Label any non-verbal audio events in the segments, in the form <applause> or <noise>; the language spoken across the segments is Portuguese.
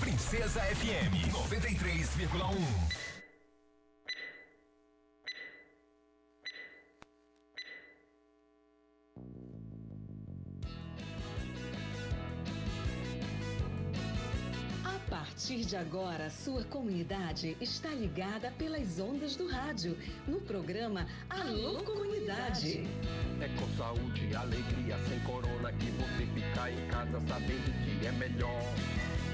Princesa FM 93,1. partir de agora, sua comunidade está ligada pelas ondas do rádio, no programa Alô Comunidade. É com saúde e alegria, sem corona, que você fica em casa sabendo que é melhor.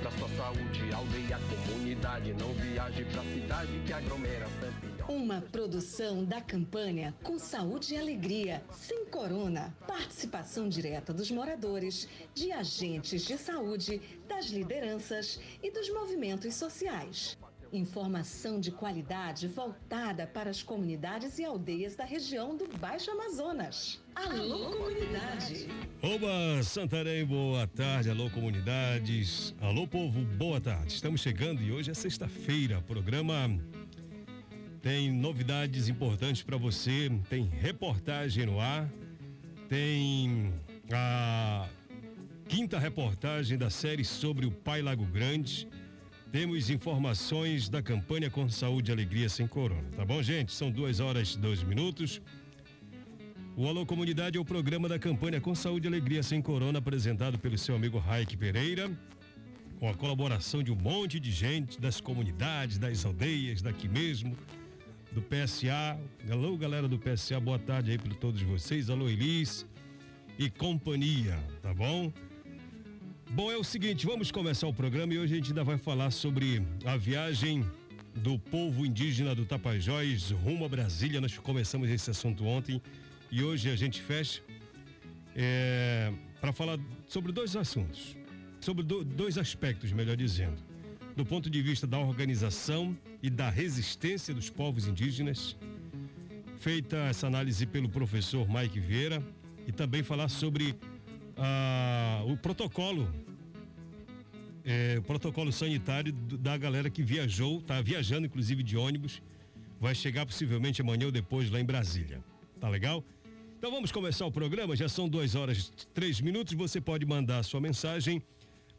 Pra sua saúde, aldeia, comunidade, não viaje pra cidade que aglomera sempre. Uma produção da campanha Com Saúde e Alegria, sem corona. Participação direta dos moradores, de agentes de saúde, das lideranças e dos movimentos sociais. Informação de qualidade voltada para as comunidades e aldeias da região do Baixo Amazonas. Alô, comunidade! Oba, Santarém, boa tarde. Alô, comunidades. Alô, povo, boa tarde. Estamos chegando e hoje é sexta-feira. Programa tem novidades importantes para você. Tem reportagem no ar. Tem a quinta reportagem da série sobre o Pai Lago Grande temos informações da campanha com saúde e alegria sem corona. Tá bom, gente? São duas horas e dois minutos. O Alô Comunidade é o programa da campanha com saúde e alegria sem corona, apresentado pelo seu amigo Raik Pereira, com a colaboração de um monte de gente das comunidades, das aldeias, daqui mesmo, do PSA. Alô, galera do PSA, boa tarde aí para todos vocês. Alô, Elis e companhia, tá bom? Bom, é o seguinte, vamos começar o programa e hoje a gente ainda vai falar sobre a viagem do povo indígena do Tapajós rumo a Brasília. Nós começamos esse assunto ontem e hoje a gente fecha é, para falar sobre dois assuntos, sobre do, dois aspectos, melhor dizendo, do ponto de vista da organização e da resistência dos povos indígenas. Feita essa análise pelo professor Mike Vieira e também falar sobre ah, o protocolo é, o protocolo sanitário da galera que viajou, tá viajando inclusive de ônibus, vai chegar possivelmente amanhã ou depois lá em Brasília. Tá legal? Então vamos começar o programa, já são duas horas três minutos. Você pode mandar a sua mensagem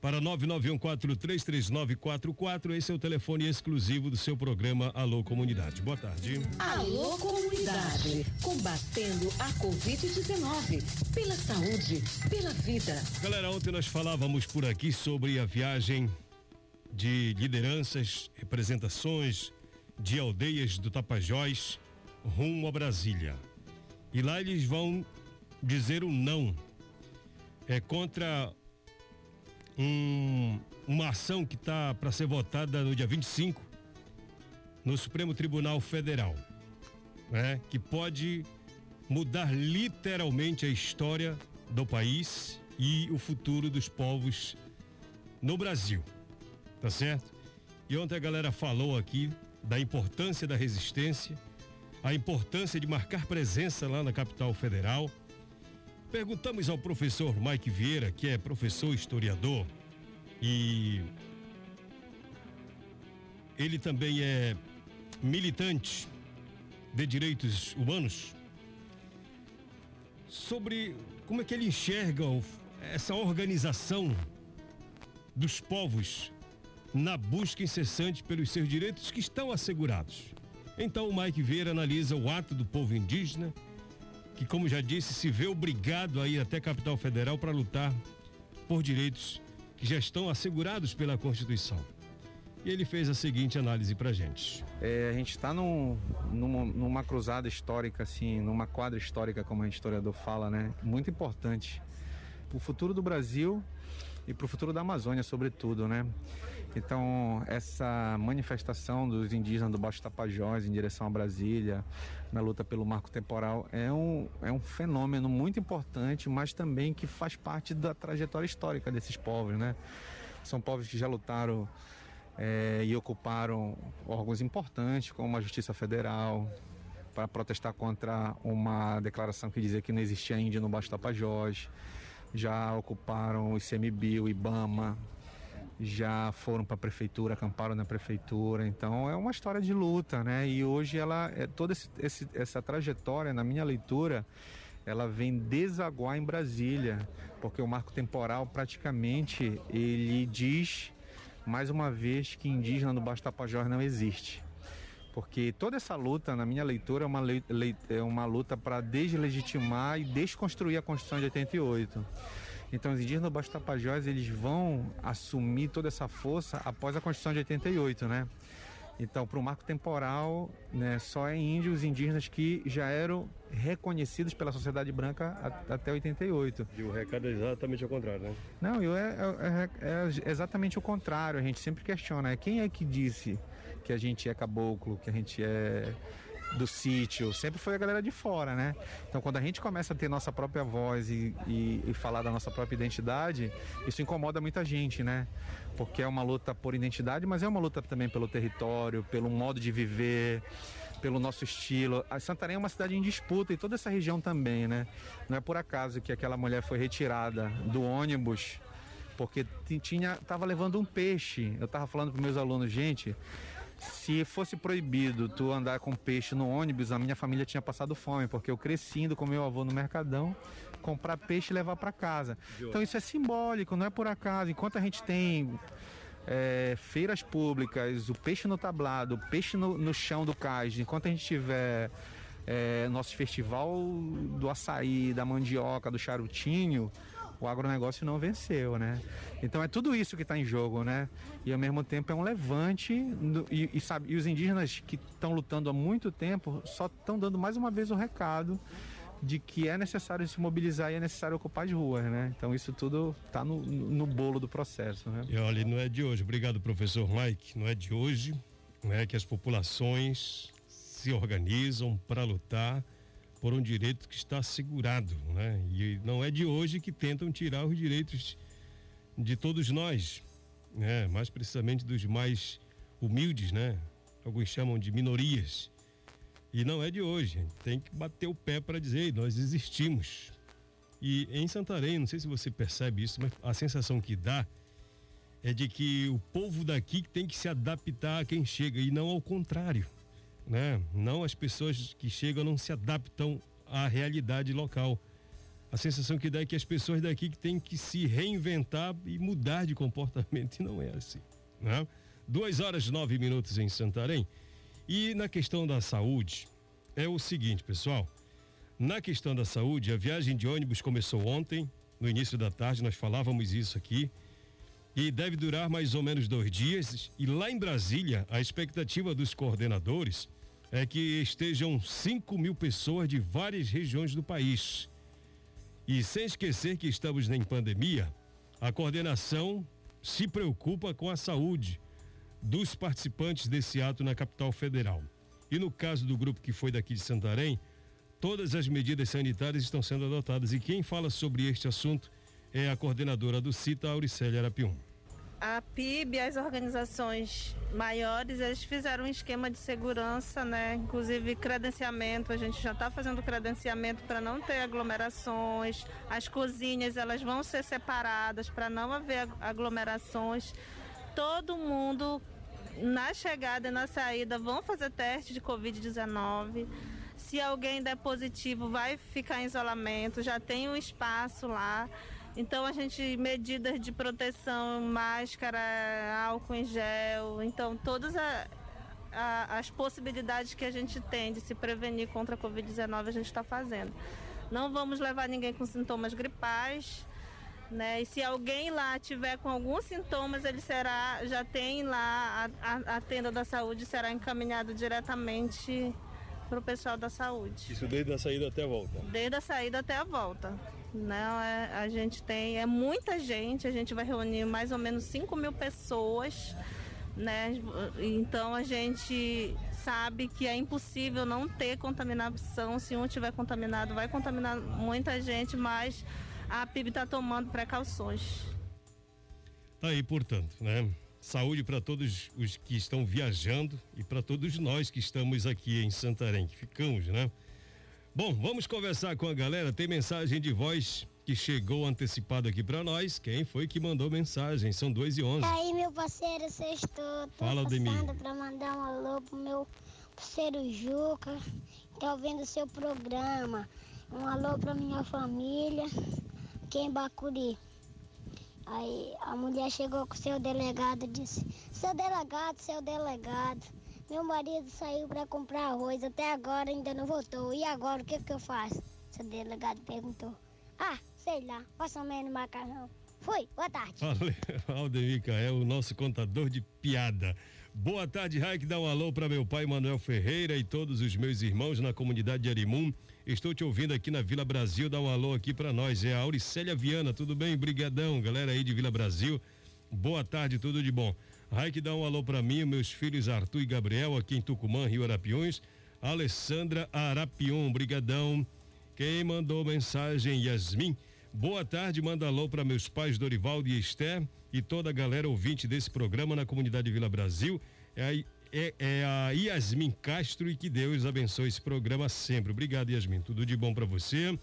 para 991433944. Esse é o telefone exclusivo do seu programa Alô Comunidade. Boa tarde. Alô Comunidade, combatendo a Covid-19, pela saúde, pela vida. Galera, ontem nós falávamos por aqui sobre a viagem de lideranças, representações de aldeias do Tapajós rumo a Brasília. E lá eles vão dizer o um não. É contra um, uma ação que está para ser votada no dia 25 no Supremo Tribunal Federal, né? Que pode mudar literalmente a história do país e o futuro dos povos no Brasil. Tá certo? E ontem a galera falou aqui da importância da resistência, a importância de marcar presença lá na capital federal Perguntamos ao professor Mike Vieira, que é professor historiador e ele também é militante de direitos humanos, sobre como é que ele enxerga essa organização dos povos na busca incessante pelos seus direitos que estão assegurados. Então o Mike Vieira analisa o ato do povo indígena que, como já disse, se vê obrigado a ir até a capital federal para lutar por direitos que já estão assegurados pela Constituição. E ele fez a seguinte análise para gente. É, a gente está num, numa, numa cruzada histórica, assim, numa quadra histórica, como gente historiador fala, né? Muito importante. O futuro do Brasil e para o futuro da Amazônia, sobretudo, né? Então, essa manifestação dos indígenas do Baixo Tapajós em direção a Brasília, na luta pelo marco temporal, é um, é um fenômeno muito importante, mas também que faz parte da trajetória histórica desses povos, né? São povos que já lutaram é, e ocuparam órgãos importantes, como a Justiça Federal, para protestar contra uma declaração que dizia que não existia índio no Baixo Tapajós já ocuparam o ICMBio, o IBAMA, já foram para a prefeitura, acamparam na prefeitura. Então é uma história de luta, né? E hoje ela é toda esse, esse, essa trajetória, na minha leitura, ela vem desaguar em Brasília, porque o marco temporal praticamente ele diz mais uma vez que indígena no Baixo Tapajós não existe. Porque toda essa luta, na minha leitura, é uma, é uma luta para deslegitimar e desconstruir a Constituição de 88. Então os indígenas do Baixo Tapajós, eles vão assumir toda essa força após a Constituição de 88, né? Então, para o marco temporal, né, só é índios indígenas que já eram reconhecidos pela sociedade branca até 88. E o recado é exatamente o contrário, né? Não, é, é, é, é exatamente o contrário. A gente sempre questiona, né? quem é que disse que a gente é caboclo, que a gente é do sítio, sempre foi a galera de fora, né? Então quando a gente começa a ter nossa própria voz e, e, e, falar da nossa própria identidade, isso incomoda muita gente, né? Porque é uma luta por identidade, mas é uma luta também pelo território, pelo modo de viver, pelo nosso estilo. A Santarém é uma cidade em disputa e toda essa região também, né? Não é por acaso que aquela mulher foi retirada do ônibus porque tinha tava levando um peixe. Eu tava falando para meus alunos, gente, se fosse proibido tu andar com peixe no ônibus, a minha família tinha passado fome, porque eu crescendo com meu avô no Mercadão, comprar peixe e levar para casa. Então isso é simbólico, não é por acaso. Enquanto a gente tem é, feiras públicas, o peixe no tablado, o peixe no, no chão do cais, enquanto a gente tiver é, nosso festival do açaí, da mandioca, do charutinho, o agronegócio não venceu, né? Então é tudo isso que está em jogo, né? E ao mesmo tempo é um levante e, e, sabe, e os indígenas que estão lutando há muito tempo só estão dando mais uma vez o recado de que é necessário se mobilizar e é necessário ocupar as ruas, né? Então isso tudo está no, no bolo do processo, né? E olha, não é de hoje. Obrigado, professor Mike. Não é de hoje, né, que as populações se organizam para lutar por um direito que está assegurado, né? E não é de hoje que tentam tirar os direitos de todos nós, né? Mais precisamente dos mais humildes, né? Alguns chamam de minorias. E não é de hoje, tem que bater o pé para dizer, nós existimos. E em Santarém, não sei se você percebe isso, mas a sensação que dá é de que o povo daqui tem que se adaptar a quem chega e não ao contrário né? Não as pessoas que chegam não se adaptam à realidade local. A sensação que dá é que as pessoas daqui que têm que se reinventar e mudar de comportamento e não é assim, né? Duas horas nove minutos em Santarém. E na questão da saúde, é o seguinte, pessoal. Na questão da saúde, a viagem de ônibus começou ontem, no início da tarde, nós falávamos isso aqui. E deve durar mais ou menos dois dias. E lá em Brasília, a expectativa dos coordenadores é que estejam 5 mil pessoas de várias regiões do país. E sem esquecer que estamos em pandemia, a coordenação se preocupa com a saúde dos participantes desse ato na capital federal. E no caso do grupo que foi daqui de Santarém, todas as medidas sanitárias estão sendo adotadas. E quem fala sobre este assunto é a coordenadora do CITA, Auricélia Arapium a PIB, as organizações maiores, eles fizeram um esquema de segurança, né? Inclusive credenciamento, a gente já está fazendo credenciamento para não ter aglomerações. As cozinhas, elas vão ser separadas para não haver aglomerações. Todo mundo na chegada e na saída vão fazer teste de Covid-19. Se alguém der positivo, vai ficar em isolamento, já tem um espaço lá. Então a gente medidas de proteção, máscara, álcool em gel, então todas a, a, as possibilidades que a gente tem de se prevenir contra a Covid-19 a gente está fazendo. Não vamos levar ninguém com sintomas gripais. Né? E se alguém lá tiver com alguns sintomas, ele será, já tem lá a, a, a tenda da saúde será encaminhado diretamente para o pessoal da saúde. Isso desde a saída até a volta? Desde a saída até a volta. Não, é, a gente tem, é muita gente, a gente vai reunir mais ou menos 5 mil pessoas, né? Então a gente sabe que é impossível não ter contaminação. Se um tiver contaminado, vai contaminar muita gente, mas a PIB está tomando precauções. Tá aí, portanto, né? Saúde para todos os que estão viajando e para todos nós que estamos aqui em Santarém, que ficamos, né? Bom, vamos conversar com a galera. Tem mensagem de voz que chegou antecipado aqui para nós. Quem foi que mandou mensagem? São 2 e 11. Aí, meu parceiro, sextou. Fala, Demi. para mandar um alô pro meu parceiro Juca, que tá ouvindo o seu programa. Um alô pra minha família, aqui em Bacuri. Aí a mulher chegou com o seu delegado e disse: Seu delegado, seu delegado, meu marido saiu para comprar arroz, até agora ainda não voltou. E agora o que, que eu faço? Seu delegado perguntou. Ah, sei lá, faça menos macarrão. Fui, boa tarde. Valeu, Aldemir o nosso contador de piada. Boa tarde, Raik. Dá um alô para meu pai Manuel Ferreira e todos os meus irmãos na comunidade de Arimum. Estou te ouvindo aqui na Vila Brasil. Dá um alô aqui para nós. É a Auricélia Viana. Tudo bem? Brigadão, galera aí de Vila Brasil. Boa tarde, tudo de bom. Raik, dá um alô para mim, meus filhos Arthur e Gabriel aqui em Tucumã, Rio Arapiões. Alessandra Arapion, brigadão. Quem mandou mensagem? Yasmin. Boa tarde, manda alô para meus pais Dorivaldo e Esther e toda a galera ouvinte desse programa na comunidade Vila Brasil. É é, é a Yasmin Castro e que Deus abençoe esse programa sempre. Obrigado, Yasmin. Tudo de bom para você.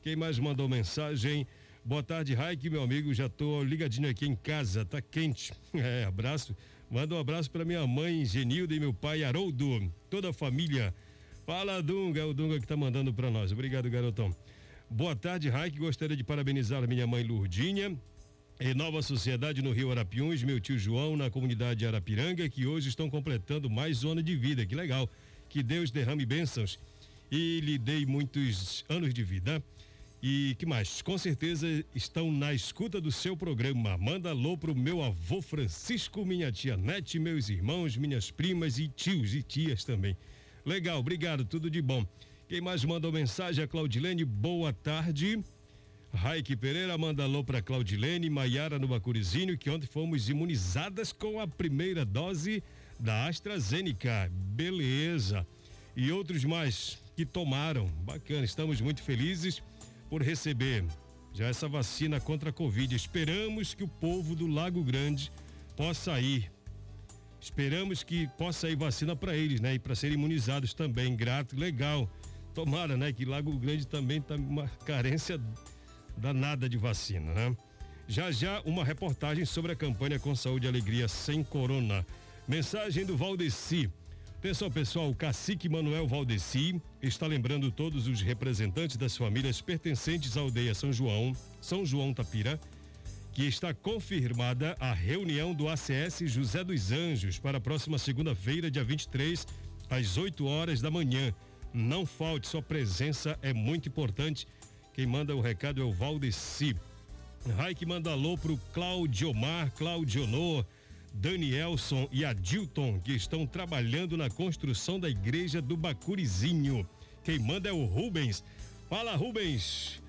Quem mais mandou mensagem? Boa tarde, Raik, meu amigo. Já tô ligadinho aqui em casa, tá quente. <laughs> É, abraço. Manda um abraço para minha mãe Genilda e meu pai Haroldo, toda a família. Fala, Dunga, é o Dunga que tá mandando para nós. Obrigado, garotão. Boa tarde, Raik. Gostaria de parabenizar minha mãe Lurdinha e Nova Sociedade no Rio Arapiuns, meu tio João na comunidade Arapiranga, que hoje estão completando mais zona de vida. Que legal. Que Deus derrame bênçãos e lhe dê muitos anos de vida. E que mais? Com certeza estão na escuta do seu programa. Manda alô pro meu avô Francisco, minha tia Nete, meus irmãos, minhas primas e tios e tias também. Legal, obrigado, tudo de bom. Quem mais mandou mensagem? A Claudilene, boa tarde. Raik Pereira manda alô para Claudilene, Maiara no Bacurizinho, que ontem fomos imunizadas com a primeira dose da AstraZeneca. Beleza. E outros mais que tomaram. Bacana, estamos muito felizes por receber já essa vacina contra a Covid. Esperamos que o povo do Lago Grande possa ir. Esperamos que possa ir vacina para eles, né? E para serem imunizados também. Grato, legal. Tomara, né? Que Lago Grande também tá uma carência danada de vacina, né? Já já uma reportagem sobre a campanha com saúde e alegria sem corona. Mensagem do Valdeci. Pessoal, pessoal, o cacique Manuel Valdeci está lembrando todos os representantes das famílias pertencentes à aldeia São João, São João Tapira, que está confirmada a reunião do ACS José dos Anjos para a próxima segunda-feira, dia 23, às 8 horas da manhã não falte, sua presença é muito importante. Quem manda o recado é o Valdeci. Raik manda alô pro Claudiomar, Claudionor, Danielson e Adilton, que estão trabalhando na construção da igreja do Bacurizinho. Quem manda é o Rubens. Fala, Rubens.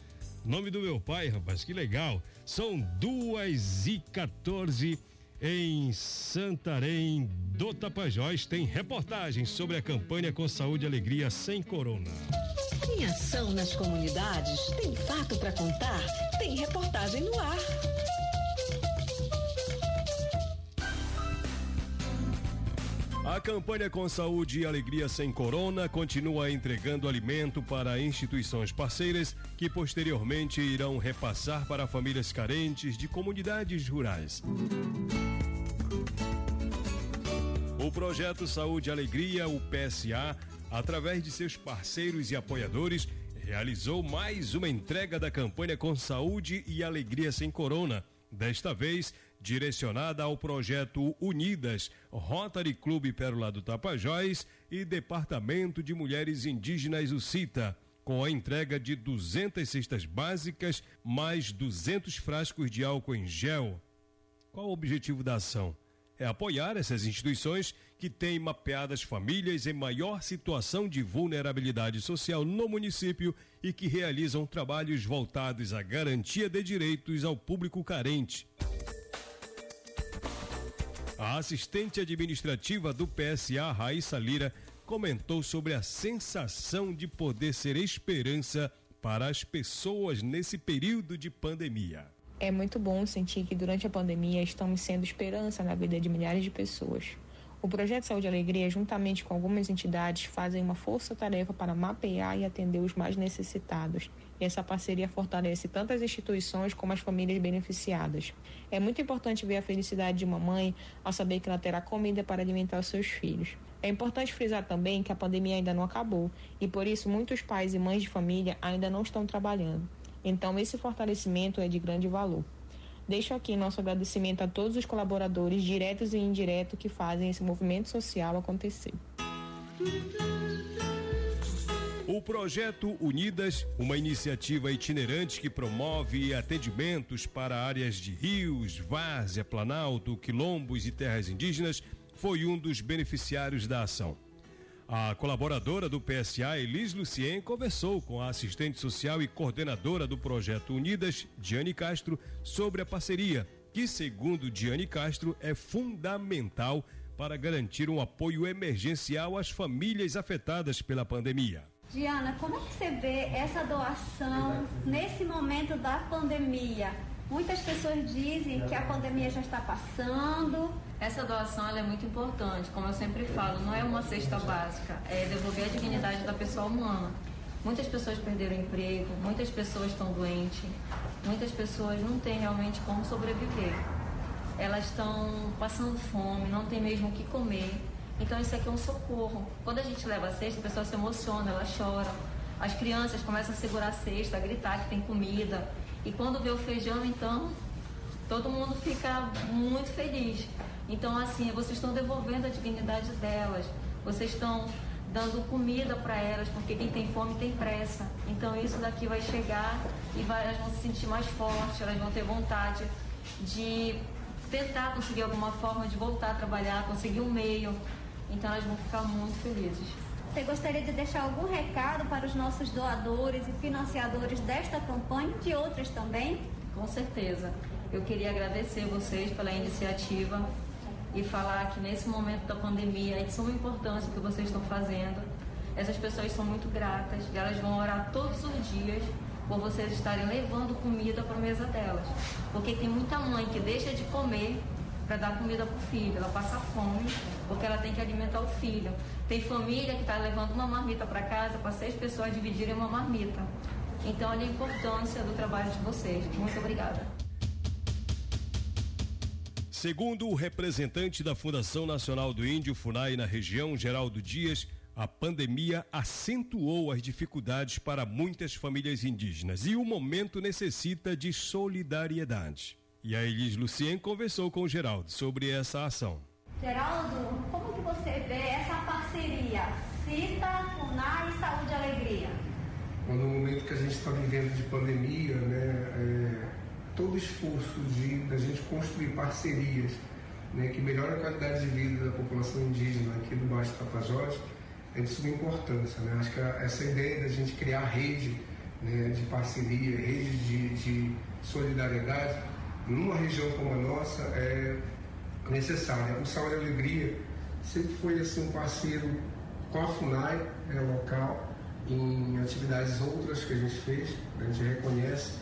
Nome do meu pai, rapaz, que legal. São duas e 14 em Santarém do Tapajós tem reportagem sobre a campanha com saúde e alegria sem corona. Tem ação nas comunidades, tem fato para contar, tem reportagem no ar. A campanha com saúde e alegria sem corona continua entregando alimento para instituições parceiras que posteriormente irão repassar para famílias carentes de comunidades rurais. O projeto Saúde e Alegria, o PSA, através de seus parceiros e apoiadores, realizou mais uma entrega da campanha com saúde e alegria sem corona. Desta vez, direcionada ao projeto Unidas, Rotary Clube Pérola do Tapajós e Departamento de Mulheres Indígenas UCITA, com a entrega de 200 cestas básicas mais 200 frascos de álcool em gel. Qual o objetivo da ação? É apoiar essas instituições que têm mapeadas famílias em maior situação de vulnerabilidade social no município e que realizam trabalhos voltados à garantia de direitos ao público carente. A assistente administrativa do PSA, Raíssa Lira, comentou sobre a sensação de poder ser esperança para as pessoas nesse período de pandemia. É muito bom sentir que durante a pandemia estamos sendo esperança na vida de milhares de pessoas. O Projeto Saúde e Alegria, juntamente com algumas entidades, fazem uma força-tarefa para mapear e atender os mais necessitados. E essa parceria fortalece tanto as instituições como as famílias beneficiadas. É muito importante ver a felicidade de uma mãe ao saber que ela terá comida para alimentar os seus filhos. É importante frisar também que a pandemia ainda não acabou e por isso muitos pais e mães de família ainda não estão trabalhando. Então, esse fortalecimento é de grande valor. Deixo aqui nosso agradecimento a todos os colaboradores, diretos e indiretos, que fazem esse movimento social acontecer. O projeto Unidas, uma iniciativa itinerante que promove atendimentos para áreas de rios, várzea, planalto, quilombos e terras indígenas, foi um dos beneficiários da ação. A colaboradora do PSA, Elis Lucien, conversou com a assistente social e coordenadora do projeto Unidas, Diane Castro, sobre a parceria, que, segundo Diane Castro, é fundamental para garantir um apoio emergencial às famílias afetadas pela pandemia. Diana, como é que você vê essa doação nesse momento da pandemia? Muitas pessoas dizem que a pandemia já está passando. Essa doação é muito importante, como eu sempre falo, não é uma cesta básica, é devolver a dignidade da pessoa humana. Muitas pessoas perderam emprego, muitas pessoas estão doentes, muitas pessoas não têm realmente como sobreviver. Elas estão passando fome, não tem mesmo o que comer. Então isso aqui é um socorro. Quando a gente leva a cesta, a pessoa se emociona, ela chora. As crianças começam a segurar a cesta, a gritar que tem comida. E quando vê o feijão, então, todo mundo fica muito feliz. Então, assim, vocês estão devolvendo a dignidade delas, vocês estão dando comida para elas, porque quem tem fome tem pressa. Então, isso daqui vai chegar e vai, elas vão se sentir mais fortes, elas vão ter vontade de tentar conseguir alguma forma de voltar a trabalhar, conseguir um meio. Então, elas vão ficar muito felizes. Você gostaria de deixar algum recado para os nossos doadores e financiadores desta campanha e de outras também? Com certeza. Eu queria agradecer vocês pela iniciativa e falar que nesse momento da pandemia é de suma importância o que vocês estão fazendo. Essas pessoas são muito gratas e elas vão orar todos os dias por vocês estarem levando comida para a mesa delas. Porque tem muita mãe que deixa de comer para dar comida para o filho. Ela passa fome porque ela tem que alimentar o filho. Tem família que está levando uma marmita para casa para seis pessoas dividirem uma marmita. Então, olha a importância do trabalho de vocês. Muito obrigada. Segundo o representante da Fundação Nacional do Índio, FUNAI, na região, Geraldo Dias, a pandemia acentuou as dificuldades para muitas famílias indígenas e o momento necessita de solidariedade. E a Elis Lucien conversou com o Geraldo sobre essa ação. Geraldo, como que você vê essa parceria CITA, FUNAI e Saúde e Alegria? No momento que a gente está vivendo de pandemia, né, é, todo o esforço de da gente construir parcerias né, que melhoram a qualidade de vida da população indígena aqui do Baixo Tapajós é de suma importância. Né? Acho que essa ideia da gente criar rede né, de parceria, rede de, de solidariedade, numa região como a nossa, é necessária. O Saúde e Alegria sempre foi assim, um parceiro com a FUNAI, é, local, em atividades outras que a gente fez, a gente reconhece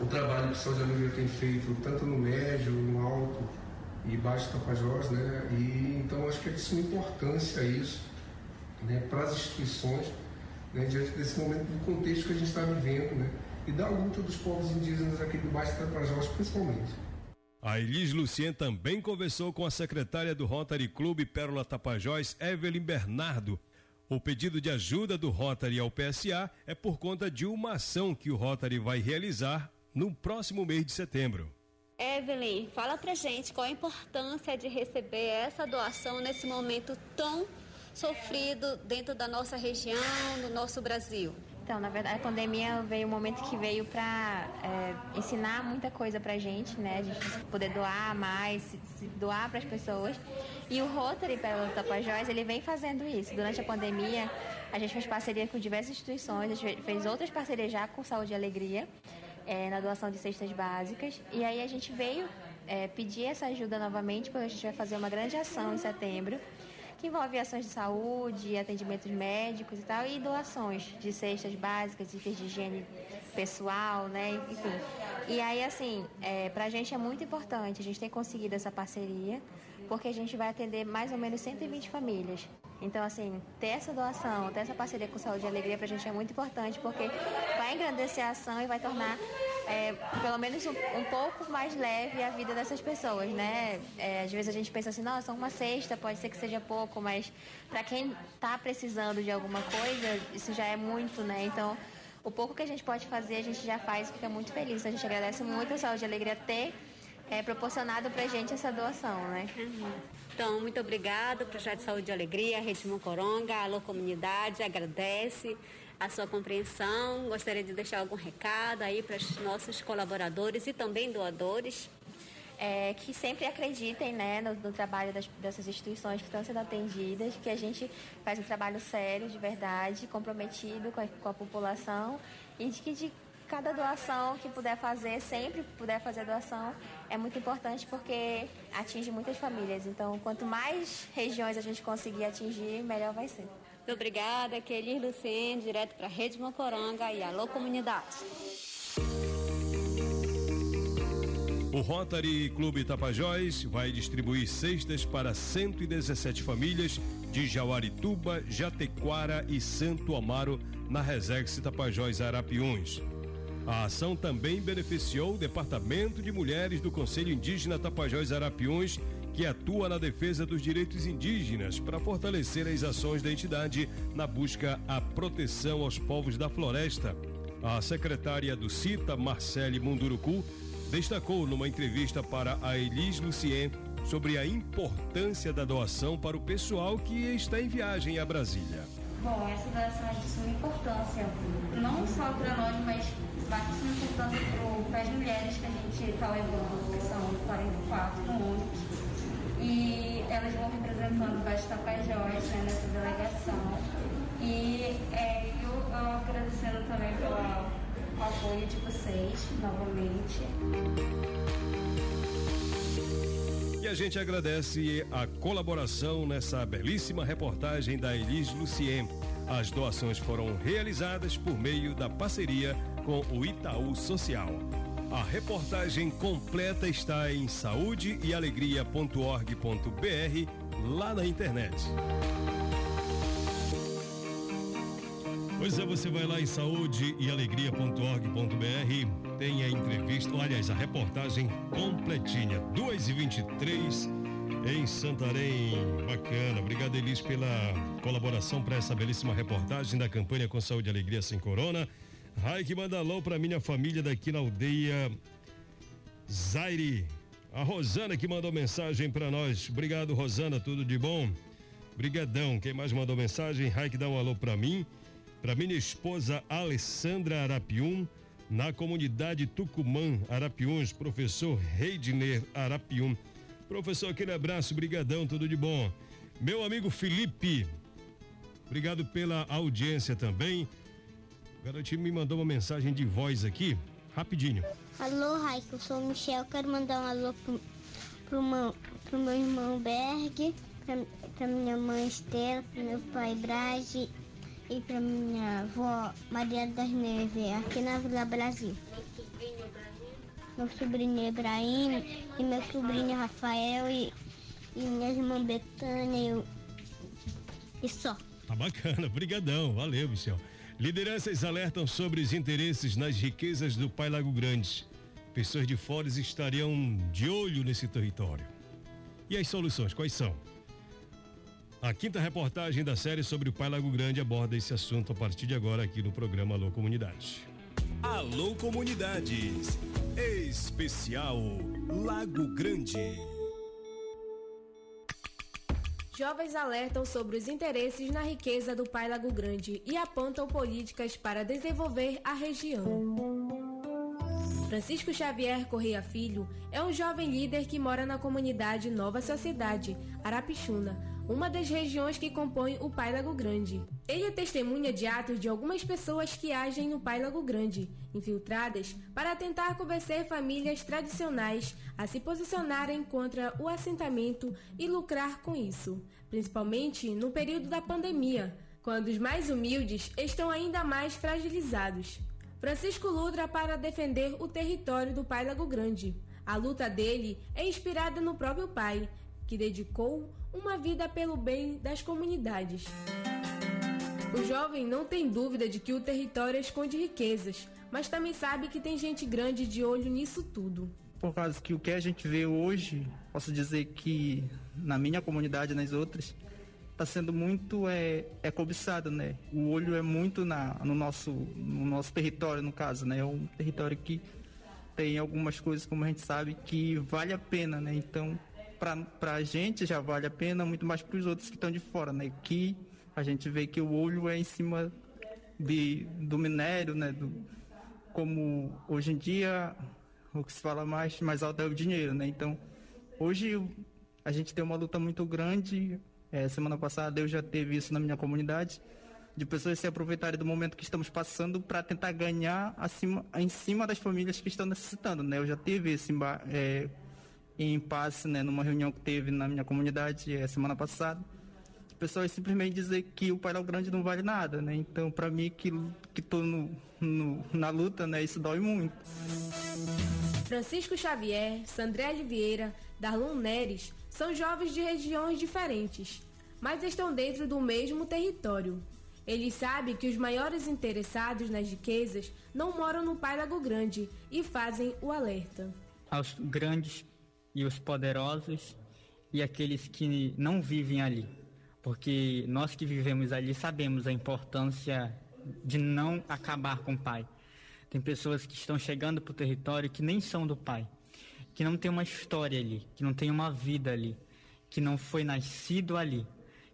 o trabalho que o Saúde Alegria tem feito, tanto no médio, no alto e baixo Tapajós, né? E, então acho que é de suma importância isso né, para as instituições, né, diante desse momento do contexto que a gente está vivendo, né? E da luta dos povos indígenas aqui do Baixo Tapajós, principalmente. A Elis Lucien também conversou com a secretária do Rotary Clube Pérola Tapajós, Evelyn Bernardo. O pedido de ajuda do Rotary ao PSA é por conta de uma ação que o Rotary vai realizar no próximo mês de setembro. Evelyn, fala pra gente qual a importância de receber essa doação nesse momento tão sofrido dentro da nossa região, do nosso Brasil. Então, na verdade, a pandemia veio um momento que veio para é, ensinar muita coisa para gente, né? A gente poder doar mais, se doar para as pessoas. E o Rotary pelo Tapajós, ele vem fazendo isso. Durante a pandemia, a gente fez parceria com diversas instituições, a gente fez outras parcerias já com Saúde e Alegria é, na doação de cestas básicas. E aí a gente veio é, pedir essa ajuda novamente, porque a gente vai fazer uma grande ação em setembro, que envolve ações de saúde, atendimentos médicos e tal, e doações de cestas básicas, itens de higiene pessoal, né? Enfim. E aí, assim, é, pra gente é muito importante, a gente tem conseguido essa parceria, porque a gente vai atender mais ou menos 120 famílias. Então, assim, ter essa doação, ter essa parceria com Saúde e Alegria pra gente é muito importante, porque vai engrandecer a ação e vai tornar é, pelo menos um, um, pouco mais leve a vida dessas pessoas, né? É, às vezes a gente pensa assim, nossa, uma cesta pode ser que seja pouco, mas para quem está precisando de alguma coisa, isso já é muito, né? Então, o pouco que a gente pode fazer, a gente já faz e fica muito feliz. A gente agradece muito a Saúde e Alegria ter é, proporcionado para gente essa doação, né? Então, muito obrigado, Projeto Saúde e Alegria, Rede Mocoronga, alô comunidade, agradece a sua compreensão. Gostaria de deixar algum recado aí para os nossos colaboradores e também doadores. É, que sempre acreditem né, no, no trabalho das, dessas instituições que estão sendo atendidas, que a gente faz um trabalho sério, de verdade, comprometido com a, com a população e de que de cada doação que puder fazer, sempre puder fazer doação, é muito importante porque atinge muitas famílias. Então, quanto mais regiões a gente conseguir atingir, melhor vai ser. Muito obrigada, Kelir Lucien, direto para a Rede Mocoronga e Alô Comunidade. O Rotary Clube Tapajós vai distribuir cestas para 117 famílias de Jauarituba, Jatequara e Santo Amaro na Resex Tapajós Arapiuns. A ação também beneficiou o Departamento de Mulheres do Conselho Indígena Tapajós Arapiuns, que atua na defesa dos direitos indígenas para fortalecer as ações da entidade na busca à proteção aos povos da floresta. A secretária do CITA, Marcele Munduruku, destacou numa entrevista para a Elis Lucien sobre a importância da doação para o pessoal que está em viagem a Brasília. Bom, essa doação é de suma importância, não só para nós, mas bastante importância para as mulheres que a gente está levando, que são 44 mundo. E elas vão representando Baixo Tapajós né, nessa delegação. E é, eu, eu agradecendo também pelo apoio de vocês, novamente. E a gente agradece a colaboração nessa belíssima reportagem da Elis Lucien. As doações foram realizadas por meio da parceria com o Itaú Social. A reportagem completa está em saudeealegria.org.br lá na internet. Pois é, você vai lá em saudeealegria.org.br, tem a entrevista, aliás, a reportagem completinha, 2 e 23 em Santarém. Bacana. Obrigado, Elis, pela colaboração para essa belíssima reportagem da campanha Com Saúde e Alegria Sem Corona. Raik manda alô pra minha família daqui na aldeia Zaire. A Rosana que mandou mensagem para nós. Obrigado, Rosana, tudo de bom? Brigadão. Quem mais mandou mensagem? Raik dá um alô para mim, para minha esposa Alessandra Arapium, na comunidade Tucumã Arapiuns, professor Reidner Arapium. Professor, aquele abraço, brigadão, tudo de bom. Meu amigo Felipe, obrigado pela audiência também. Garotinho me mandou uma mensagem de voz aqui, rapidinho. Alô, Raik, eu sou o Michel, quero mandar um alô pro, pro, meu, pro meu irmão Berg, pra, pra minha mãe Estela, pro meu pai Brage e pra minha avó Maria das Neves, aqui na Vila Brasil. Meu sobrinho Ibrahim e meu sobrinho Rafael e, e minha irmã Betânia e, e só. Tá bacana, brigadão, valeu, Michel. Lideranças alertam sobre os interesses nas riquezas do Pai Lago Grande. Pessoas de fora estariam de olho nesse território. E as soluções, quais são? A quinta reportagem da série sobre o Pai Lago Grande aborda esse assunto a partir de agora aqui no programa Alô Comunidade. Alô Comunidades. Especial Lago Grande. Jovens alertam sobre os interesses na riqueza do Pai Lago Grande e apontam políticas para desenvolver a região. Francisco Xavier Correia Filho é um jovem líder que mora na comunidade Nova Sociedade, Arapixuna, uma das regiões que compõem o Pai Lago Grande. Ele é testemunha de atos de algumas pessoas que agem no Pai Lago Grande, infiltradas para tentar convencer famílias tradicionais a se posicionarem contra o assentamento e lucrar com isso, principalmente no período da pandemia, quando os mais humildes estão ainda mais fragilizados. Francisco luta para defender o território do Pai Lago Grande. A luta dele é inspirada no próprio pai, que dedicou uma vida pelo bem das comunidades. O jovem não tem dúvida de que o território esconde riquezas, mas também sabe que tem gente grande de olho nisso tudo. Por causa que o que a gente vê hoje, posso dizer que na minha comunidade e nas outras, está sendo muito é, é cobiçado, né? O olho é muito na, no, nosso, no nosso território, no caso, né? É um território que tem algumas coisas, como a gente sabe, que vale a pena, né? Então, para a gente já vale a pena, muito mais para os outros que estão de fora, né? Que a gente vê que o olho é em cima de, do minério, né? Do, como hoje em dia o que se fala mais, mais alto é o dinheiro, né? Então, hoje a gente tem uma luta muito grande. É, semana passada eu já teve isso na minha comunidade, de pessoas se aproveitarem do momento que estamos passando para tentar ganhar acima, em cima das famílias que estão necessitando, né? Eu já tive esse é, impasse, né, numa reunião que teve na minha comunidade é, semana passada pessoas simplesmente dizer que o Pai Grande não vale nada, né? Então, para mim, que, que tô no, no, na luta, né, isso dói muito. Francisco Xavier, Sandré Oliveira, Darlon Neres são jovens de regiões diferentes, mas estão dentro do mesmo território. Eles sabem que os maiores interessados nas riquezas não moram no Pai Lago Grande e fazem o alerta. Aos grandes e os poderosos e aqueles que não vivem ali porque nós que vivemos ali sabemos a importância de não acabar com o pai. Tem pessoas que estão chegando para o território que nem são do pai, que não tem uma história ali, que não tem uma vida ali, que não foi nascido ali,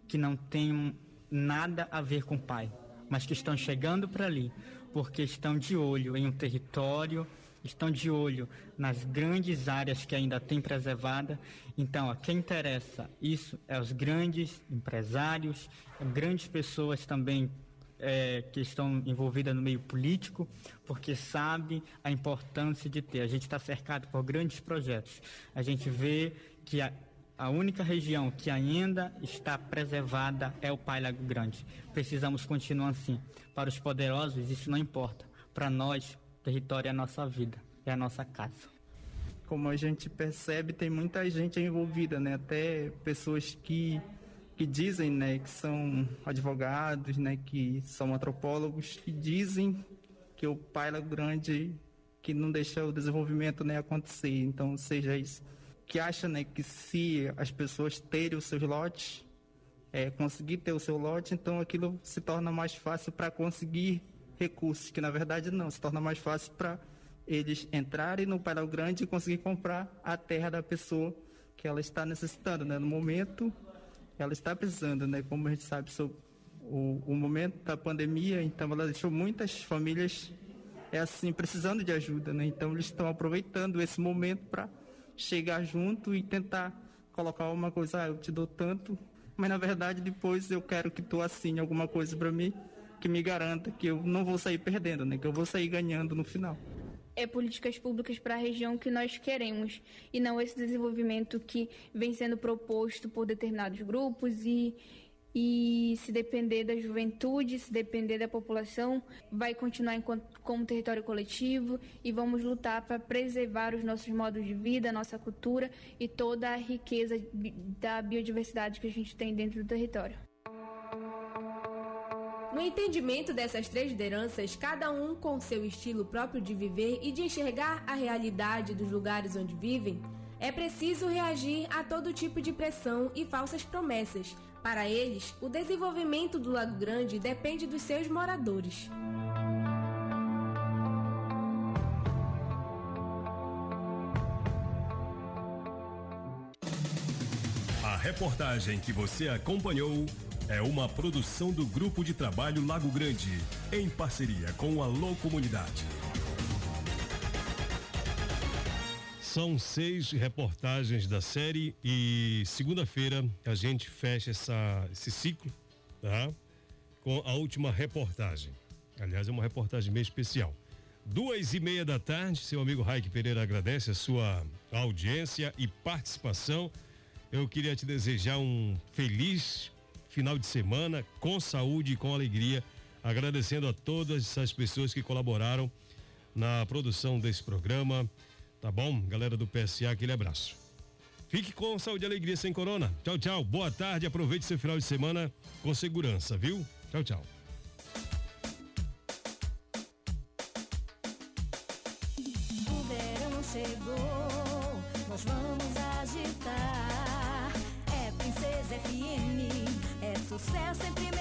que não tem nada a ver com o pai, mas que estão chegando para ali porque estão de olho em um território estão de olho nas grandes áreas que ainda tem preservada. Então, a quem interessa isso é os grandes empresários, grandes pessoas também é, que estão envolvidas no meio político, porque sabe a importância de ter. A gente está cercado por grandes projetos. A gente vê que a, a única região que ainda está preservada é o Pai Lago Grande. Precisamos continuar assim. Para os poderosos, isso não importa. Para nós, território é a nossa vida, é a nossa casa. Como a gente percebe, tem muita gente envolvida, né? Até pessoas que, que dizem, né, que são advogados, né, que são antropólogos, que dizem que o pai é grande que não deixa o desenvolvimento né, acontecer. Então, seja isso. Que acha né, que se as pessoas terem os seus lotes, é, conseguir ter o seu lote, então aquilo se torna mais fácil para conseguir recursos, que na verdade não, se torna mais fácil para eles entrarem no Paral Grande e conseguir comprar a terra da pessoa que ela está necessitando, né? No momento, ela está precisando, né? Como a gente sabe sobre o, o momento da pandemia, então ela deixou muitas famílias é assim precisando de ajuda, né? Então eles estão aproveitando esse momento para chegar junto e tentar colocar uma coisa, ah, eu te dou tanto, mas na verdade depois eu quero que tu assine alguma coisa para mim que me garanta que eu não vou sair perdendo, né? Que eu vou sair ganhando no final. É políticas públicas para a região que nós queremos e não esse desenvolvimento que vem sendo proposto por determinados grupos e e se depender da juventude, se depender da população, vai continuar enquanto, como território coletivo e vamos lutar para preservar os nossos modos de vida, nossa cultura e toda a riqueza da biodiversidade que a gente tem dentro do território. No entendimento dessas três lideranças, cada um com seu estilo próprio de viver e de enxergar a realidade dos lugares onde vivem, é preciso reagir a todo tipo de pressão e falsas promessas. Para eles, o desenvolvimento do Lago Grande depende dos seus moradores. Reportagem que você acompanhou é uma produção do Grupo de Trabalho Lago Grande, em parceria com a Alô Comunidade. São seis reportagens da série e segunda-feira a gente fecha essa, esse ciclo, tá? Com a última reportagem. Aliás, é uma reportagem bem especial. Duas e meia da tarde, seu amigo Raik Pereira agradece a sua audiência e participação. Eu queria te desejar um feliz final de semana com saúde e com alegria, agradecendo a todas essas pessoas que colaboraram na produção desse programa. Tá bom? Galera do PSA, aquele abraço. Fique com saúde e alegria sem corona. Tchau, tchau. Boa tarde. Aproveite seu final de semana com segurança, viu? Tchau, tchau. Sucesso em primeiro